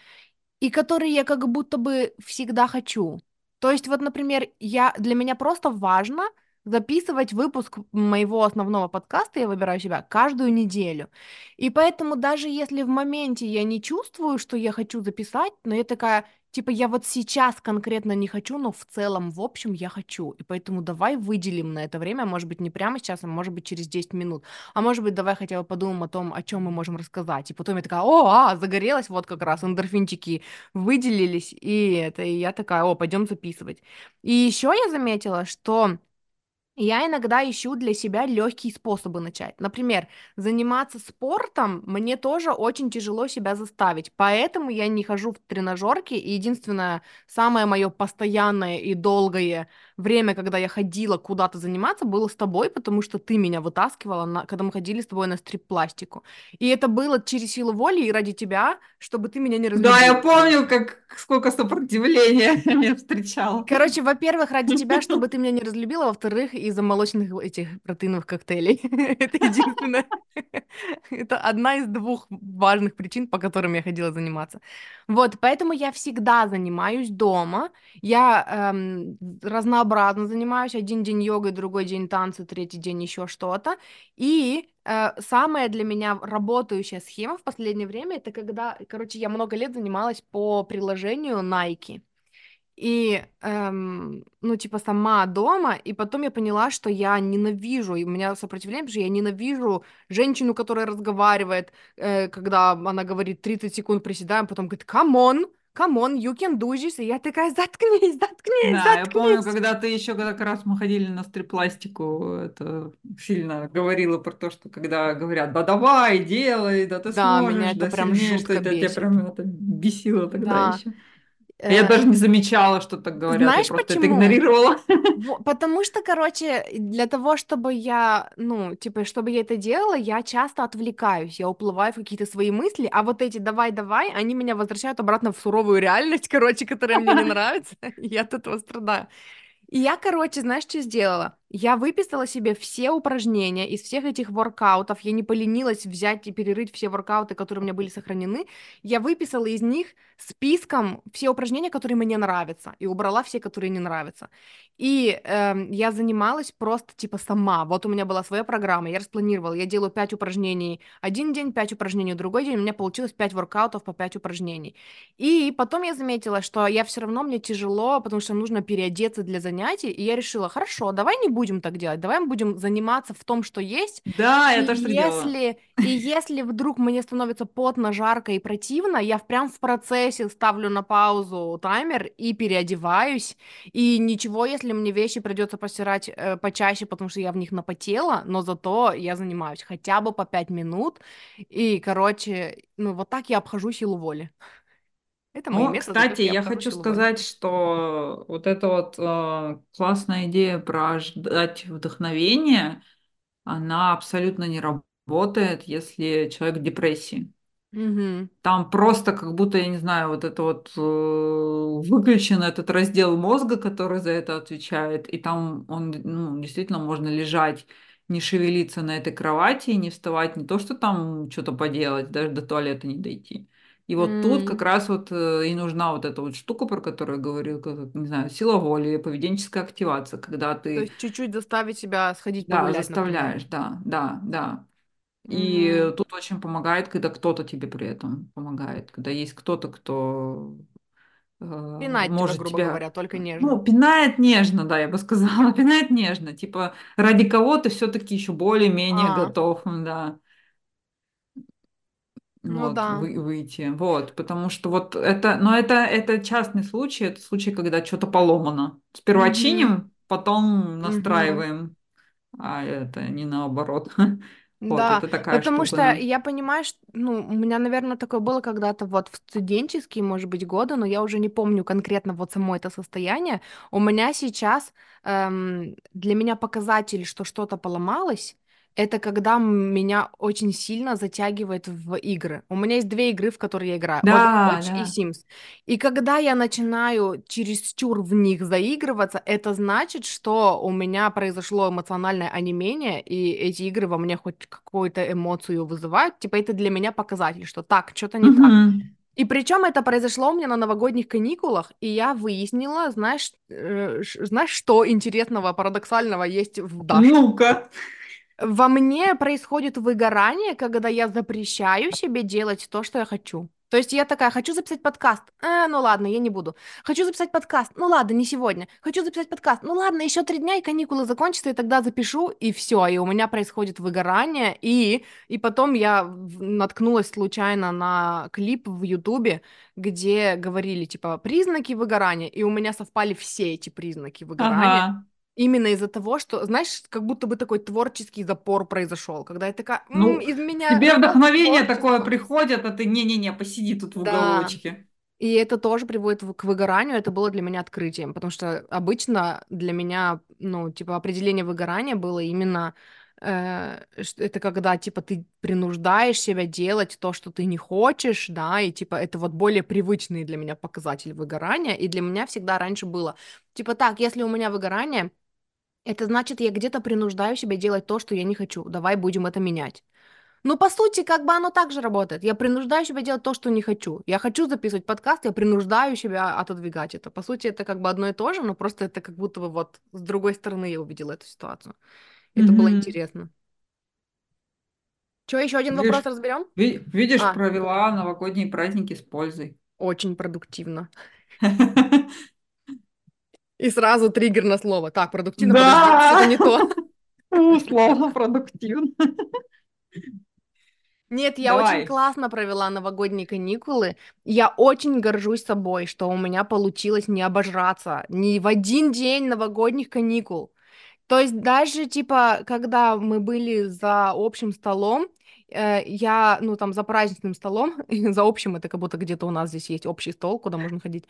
и которые я как будто бы всегда хочу. То есть вот, например, я, для меня просто важно записывать выпуск моего основного подкаста, я выбираю себя, каждую неделю. И поэтому даже если в моменте я не чувствую, что я хочу записать, но я такая, типа, я вот сейчас конкретно не хочу, но в целом, в общем, я хочу. И поэтому давай выделим на это время, может быть, не прямо сейчас, а может быть, через 10 минут. А может быть, давай хотя бы подумаем о том, о чем мы можем рассказать. И потом я такая, о, а, загорелась, вот как раз эндорфинчики выделились, и это, и я такая, о, пойдем записывать. И еще я заметила, что Я иногда ищу для себя легкие способы начать. Например, заниматься спортом мне тоже очень тяжело себя заставить, поэтому я не хожу в тренажерки. И единственное, самое мое постоянное и долгое время, когда я ходила куда-то заниматься, было с тобой, потому что ты меня вытаскивала, на, когда мы ходили с тобой на стрип-пластику. И это было через силу воли и ради тебя, чтобы ты меня не Да, я разлюбила. помню, как сколько сопротивления *laughs* я встречала. Короче, во-первых, ради тебя, *laughs* чтобы ты меня не разлюбила, во-вторых, из-за молочных этих протеиновых коктейлей. *laughs* Это единственное. Это одна из двух важных причин, по которым я ходила заниматься. Вот, поэтому я всегда занимаюсь дома. Я эм, разнообразно занимаюсь. Один день йогой, другой день танцы, третий день еще что-то. И э, самая для меня работающая схема в последнее время, это когда, короче, я много лет занималась по приложению Nike. И, эм, ну, типа, сама дома, и потом я поняла, что я ненавижу, и у меня сопротивление, потому что я ненавижу женщину, которая разговаривает, э, когда она говорит 30 секунд приседаем, потом говорит, come on, you can do this, и я такая, заткнись, заткнись, Да, я помню, заткнись. когда ты еще как раз мы ходили на стрип-пластику, это сильно говорила про то, что когда говорят, да давай, делай, да ты Да, меня сможешь, это да прям сильнее, что это тебя бесит. прям это бесило тогда Да. еще. Я Э, даже не замечала, что так говорят, я знаешь просто это почему? игнорировала. Во- Потому что, короче, для того, чтобы я, ну, типа, чтобы я это делала, я часто отвлекаюсь, я уплываю в какие-то свои мысли, а вот эти «давай-давай», они меня возвращают обратно в суровую реальность, *laughs* короче, которая мне не нравится, я от этого страдаю. И я, короче, знаешь, что сделала? Я выписала себе все упражнения из всех этих воркаутов. Я не поленилась взять и перерыть все воркауты, которые у меня были сохранены. Я выписала из них списком все упражнения, которые мне нравятся, и убрала все, которые не нравятся. И эм, я занималась просто типа сама. Вот у меня была своя программа, я распланировала. Я делаю 5 упражнений один день, 5 упражнений другой день. У меня получилось 5 воркаутов по 5 упражнений. И потом я заметила, что я все равно мне тяжело, потому что нужно переодеться для занятий, и я решила, хорошо, давай не будем так делать, давай мы будем заниматься в том, что есть, Да, и я тоже если, и если вдруг мне становится потно, жарко и противно, я прям в процессе ставлю на паузу таймер и переодеваюсь, и ничего, если мне вещи придется постирать э, почаще, потому что я в них напотела, но зато я занимаюсь хотя бы по пять минут, и, короче, ну вот так я обхожу силу воли. Это мои Ну, методы, кстати, я я хочу сказать, что вот эта вот э, классная идея про ждать вдохновения, она абсолютно не работает, если человек в депрессии. Мгм. Там просто как будто, я не знаю, вот это вот э, выключен этот раздел мозга, который за это отвечает, и там он, ну, действительно можно лежать, не шевелиться на этой кровати, не вставать, не то, что там что-то поделать, даже до туалета не дойти. И вот тут как раз вот э, и нужна вот эта вот штука, про которую я говорил, как, не знаю, сила воли, поведенческая активация, когда То ты, есть чуть-чуть заставить себя сходить да, погулять, например. заставляешь, да, да, да. И Мгм. тут очень помогает, когда кто-то тебе при этом помогает, когда есть кто-то, кто э, Пинать тебя, может грубо тебя, говоря, только нежно. ну, пинает нежно, да, я бы сказала, *laughs* пинает нежно, типа ради кого ты все-таки еще более-менее А, готов, да, ну вот, да. вы, выйти, вот, потому что вот это, но это, это частный случай, это случай, когда что-то поломано. Сперва Мгм. чиним, потом настраиваем, а это не наоборот. *laughs* Вот, Да, это такая потому штука, что да. я понимаю, что, ну, у меня, наверное, такое было когда-то вот в студенческие, может быть, годы, но я уже не помню конкретно вот само это состояние. У меня сейчас эм, для меня показатель, что что-то поломалось, это когда меня очень сильно затягивает в игры. У меня есть две игры, в которые я играю. Да, Overwatch и да. Sims. И когда я начинаю чересчур в них заигрываться, это значит, что у меня произошло эмоциональное онемение, и эти игры во мне хоть какую-то эмоцию вызывают. Типа это для меня показатель, что так, что-то не так. Мгм. И причем это произошло у меня на новогодних каникулах, и я выяснила, знаешь, э, знаешь, что интересного, парадоксального есть в Даше? Ну-ка. Во мне происходит выгорание, когда я запрещаю себе делать то, что я хочу. То есть я такая, хочу записать подкаст. А, ну ладно, я не буду. Хочу записать подкаст. Ну ладно, не сегодня. Хочу записать подкаст. Ну ладно, еще три дня, и каникулы закончатся, и тогда запишу, и все. И у меня происходит выгорание. И, и потом я наткнулась случайно на клип в Ютубе, где говорили, типа, признаки выгорания. И у меня совпали все эти признаки выгорания. Ага. Именно из-за того, что, знаешь, как будто бы такой творческий запор произошел, когда я такая, «М, Ну, из меня тебе вдохновение такое приходит, а ты не-не-не, посиди тут в Да. уголочке. И это тоже приводит к выгоранию. Это было для меня открытием, потому что обычно для меня, ну, типа, определение выгорания было именно э, это когда, типа, ты принуждаешь себя делать то, что ты не хочешь, да, и, типа, это вот более привычный для меня показатель выгорания, и для меня всегда раньше было, типа, так, если у меня выгорание, это значит, я где-то принуждаю себя делать то, что я не хочу, давай будем это менять. Ну, по сути, как бы оно так же работает. Я принуждаю себя делать то, что не хочу. Я хочу записывать подкаст, я принуждаю себя отодвигать это. По сути, это как бы одно и то же, но просто это как будто бы вот с другой стороны я увидела эту ситуацию. Это было Мгм. интересно. Что, еще один вопрос Видишь, разберем? ви- видишь, А, провела новогодние праздники с пользой. очень продуктивно. *laughs* И сразу триггер на слово. Так, продуктивно, Да, не то. *laughs* условно продуктивно. Нет, я очень Давай. классно провела новогодние каникулы. Я очень горжусь собой, что у меня получилось не обожраться ни в один день новогодних каникул. То есть даже, типа, когда мы были за общим столом, я, ну, там, за праздничным столом, *laughs* за общим, это как будто где-то у нас здесь есть общий стол, куда можно ходить.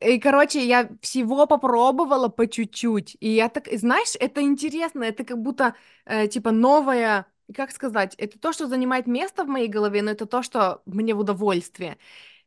И, короче, я всего попробовала по чуть-чуть. И я так, знаешь, это интересно, это как будто, э, типа, новое, как сказать, это то, что занимает место в моей голове, но это то, что мне в удовольствие.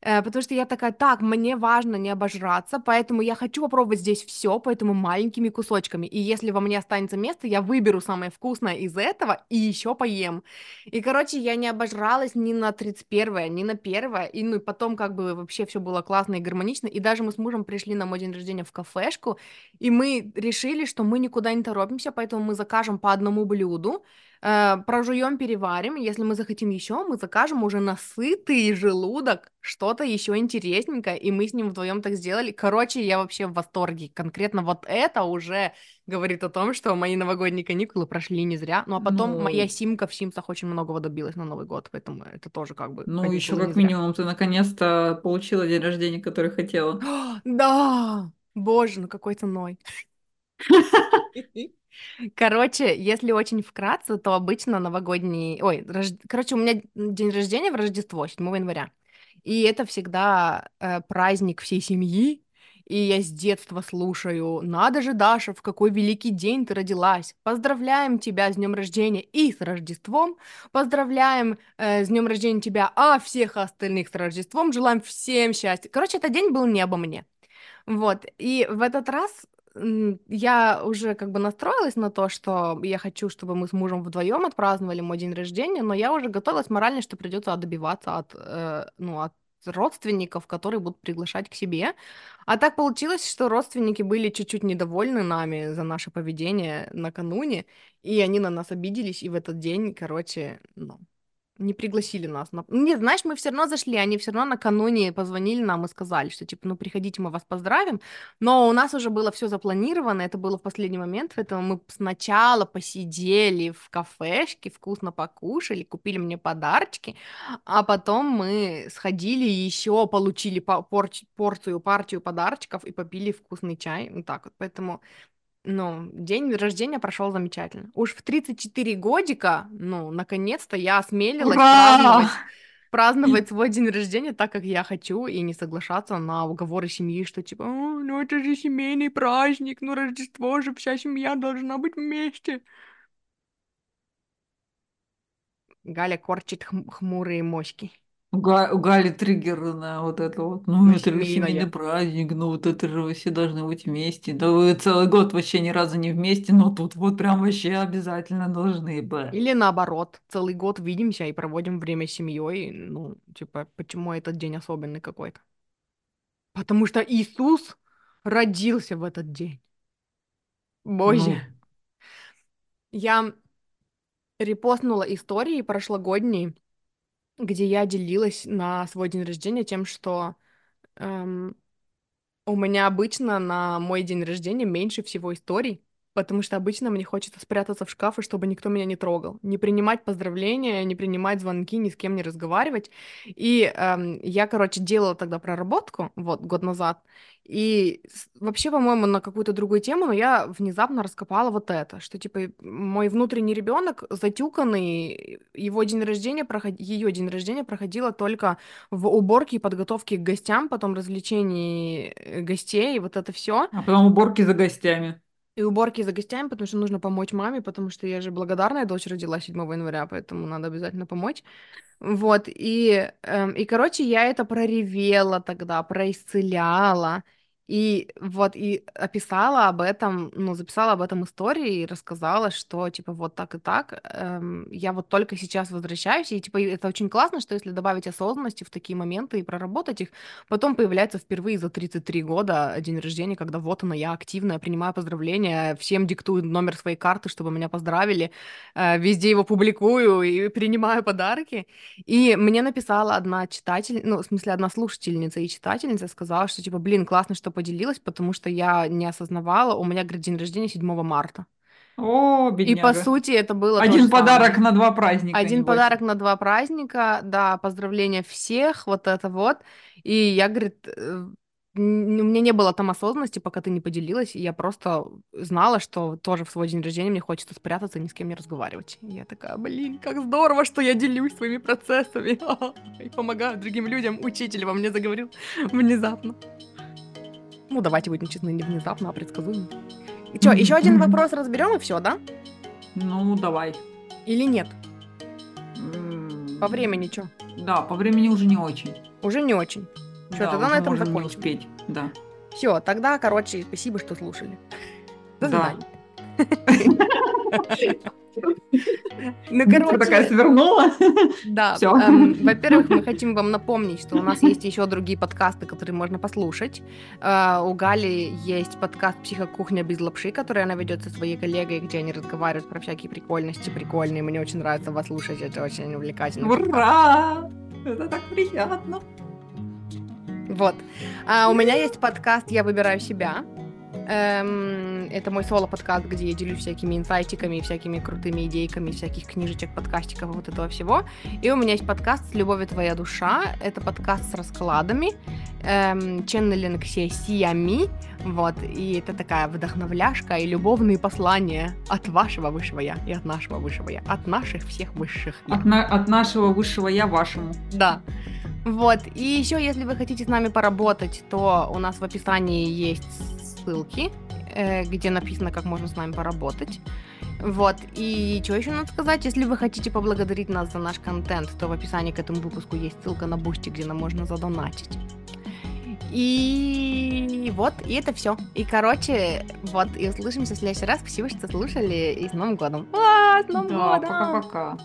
Э, потому что я такая, так, мне важно не обожраться, поэтому я хочу попробовать здесь все, поэтому маленькими кусочками. И если во мне останется место, я выберу самое вкусное из этого и еще поем. И, короче, я не обожралась ни на 31 ни на 1 и ну и потом как бы вообще все было классно и гармонично. И даже мы с мужем пришли на мой день рождения в кафешку, и мы решили, что мы никуда не торопимся, поэтому мы закажем по одному блюду, прожуем, переварим. Если мы захотим еще, мы закажем уже на сытый желудок что-то еще интересненькое, и мы с ним вдвоем так сделали. Короче, я вообще в восторге. Конкретно вот это уже говорит о том, что мои новогодние каникулы прошли не зря. Ну а потом моя Ну, симка в Симсах очень многого добилась на Новый год, поэтому это тоже как бы ну, еще как минимум ты наконец-то получила день рождения, который хотела. *gasps* Да! Боже, ну какой ценой. *laughs* *laughs* Короче, если очень вкратце, то обычно новогодний... Ой, рож- короче, у меня день рождения в Рождество, 7 января. И это всегда э, праздник всей семьи. И я с детства слушаю, надо же, Даша, в какой великий день ты родилась. Поздравляем тебя с днем рождения и с Рождеством. Поздравляем э, с днем рождения тебя, а всех остальных с Рождеством. Желаем всем счастья. Короче, этот день был не обо мне. Вот, и в этот раз я уже как бы настроилась на то, что я хочу, чтобы мы с мужем вдвоем отпраздновали мой день рождения, но я уже готовилась морально, что придется добиваться от, э, ну, от родственников, которые будут приглашать к себе. А так получилось, что родственники были чуть-чуть недовольны нами за наше поведение накануне, и они на нас обиделись, и в этот день, короче, ну, не пригласили нас. на- Нет, знаешь, мы все равно зашли, они все равно накануне позвонили нам и сказали, что типа, ну приходите, мы вас поздравим. Но у нас уже было все запланировано, это было в последний момент, поэтому мы сначала посидели в кафешке, вкусно покушали, купили мне подарочки, а потом мы сходили и еще получили по- порч- порцию, партию подарочков и попили вкусный чай. Вот так вот. Поэтому ну, день рождения прошел замечательно. Уж в 34 годика, ну, наконец-то я осмелилась Ура! праздновать, праздновать свой день рождения так, как я хочу, и не соглашаться на уговоры семьи, что типа, «А, ну это же семейный праздник, ну Рождество же, вся семья должна быть вместе. Галя корчит хм- хмурые моськи. У Га- у Гали триггер на вот это вот. Ну, Ну, это же семейный праздник, ну вот это же вы все должны быть вместе. Да вы целый год вообще ни разу не вместе, но тут вот прям вообще обязательно должны бы. Или наоборот, целый год видимся и проводим время с семьей. Ну, типа, почему этот день особенный какой-то? Потому что Иисус родился в этот день. Боже. Ну, Я репостнула истории прошлогодние, где я делилась на свой день рождения тем, что эм, у меня обычно на мой день рождения меньше всего историй. потому что обычно мне хочется спрятаться в шкаф, и чтобы никто меня не трогал. Не принимать поздравления, не принимать звонки, ни с кем не разговаривать. И эм, я, короче, делала тогда проработку, вот, год назад, и вообще, по-моему, на какую-то другую тему, но я внезапно раскопала вот это, что, типа, мой внутренний ребенок затюканный, его день рождения, проход... ее день рождения проходило только в уборке и подготовке к гостям, потом развлечении э, гостей, вот это все. А потом уборки за гостями. И уборки за гостями, потому что нужно помочь маме, потому что я же благодарная дочь родила 7 января, поэтому надо обязательно помочь. Вот, и, эм, и, короче, я это проревела тогда, происцеляла. И вот, и описала об этом, ну, записала об этом истории и рассказала, что, типа, вот так и так, эм, я вот только сейчас возвращаюсь, и, типа, это очень классно, что если добавить осознанности в такие моменты и проработать их, потом появляется впервые за 33 года день рождения, когда вот она, я активная, принимаю поздравления, всем диктую номер своей карты, чтобы меня поздравили, э, везде его публикую и принимаю подарки. И мне написала одна читатель, ну, в смысле, одна слушательница и читательница сказала, что, типа, блин, классно, что поделилась, потому что я не осознавала. У меня, говорит, день рождения 7 марта. О, И по сути это было Один подарок самое. на два праздника. Один подарок на два праздника, да, поздравления всех, вот это вот. И я, говорит, э, у меня не было там осознанности, пока ты не поделилась, и я просто знала, что тоже в свой день рождения мне хочется спрятаться и ни с кем не разговаривать. И я такая, блин, как здорово, что я делюсь своими процессами *laughs* и помогаю другим людям. Учитель во мне заговорил внезапно. Ну, давайте будем честны, не внезапно, а предсказуемо. Что, еще один вопрос разберем и все, да? Ну, давай. Или нет? По времени что? Да, по времени уже не очень. Уже не очень. Все, Да, тогда на этом не закончим. успеть. Да. Все, тогда, короче, спасибо, что слушали. До Да. *laughs* Ну, короче, такая свернула. да. Эм, Во-первых, мы хотим вам напомнить, что у нас есть еще другие подкасты, которые можно послушать. Э, У Гали есть подкаст «Психокухня без лапши», который она ведет со своей коллегой, где они разговаривают про всякие прикольности, прикольные. Мне очень нравится вас слушать, это очень увлекательно. Ура! Это так приятно. Вот. А у меня есть подкаст «Я выбираю себя». Эм, это мой соло-подкаст, где я делюсь всякими инсайтиками, всякими крутыми идейками, всяких книжечек, подкастиков и вот этого всего. И у меня есть подкаст «С любовью твоя душа». Это подкаст с раскладами, эм, ченнелинг сессиями. Вот. И это такая вдохновляшка и любовные послания от вашего высшего я и от нашего высшего я. От наших всех высших я. От, на- от нашего высшего я вашему. Да. Вот. И еще, если вы хотите с нами поработать, то у нас в описании есть ссылки, э, где написано, как можно с нами поработать. Вот. И что еще надо сказать? Если вы хотите поблагодарить нас за наш контент, то в описании к этому выпуску есть ссылка на Boosty, где нам можно задонатить. И вот, и это все. И, короче, вот, и услышимся в следующий раз. Спасибо, что слушали, и с Новым годом! А, с Новым Да, годом! пока-пока.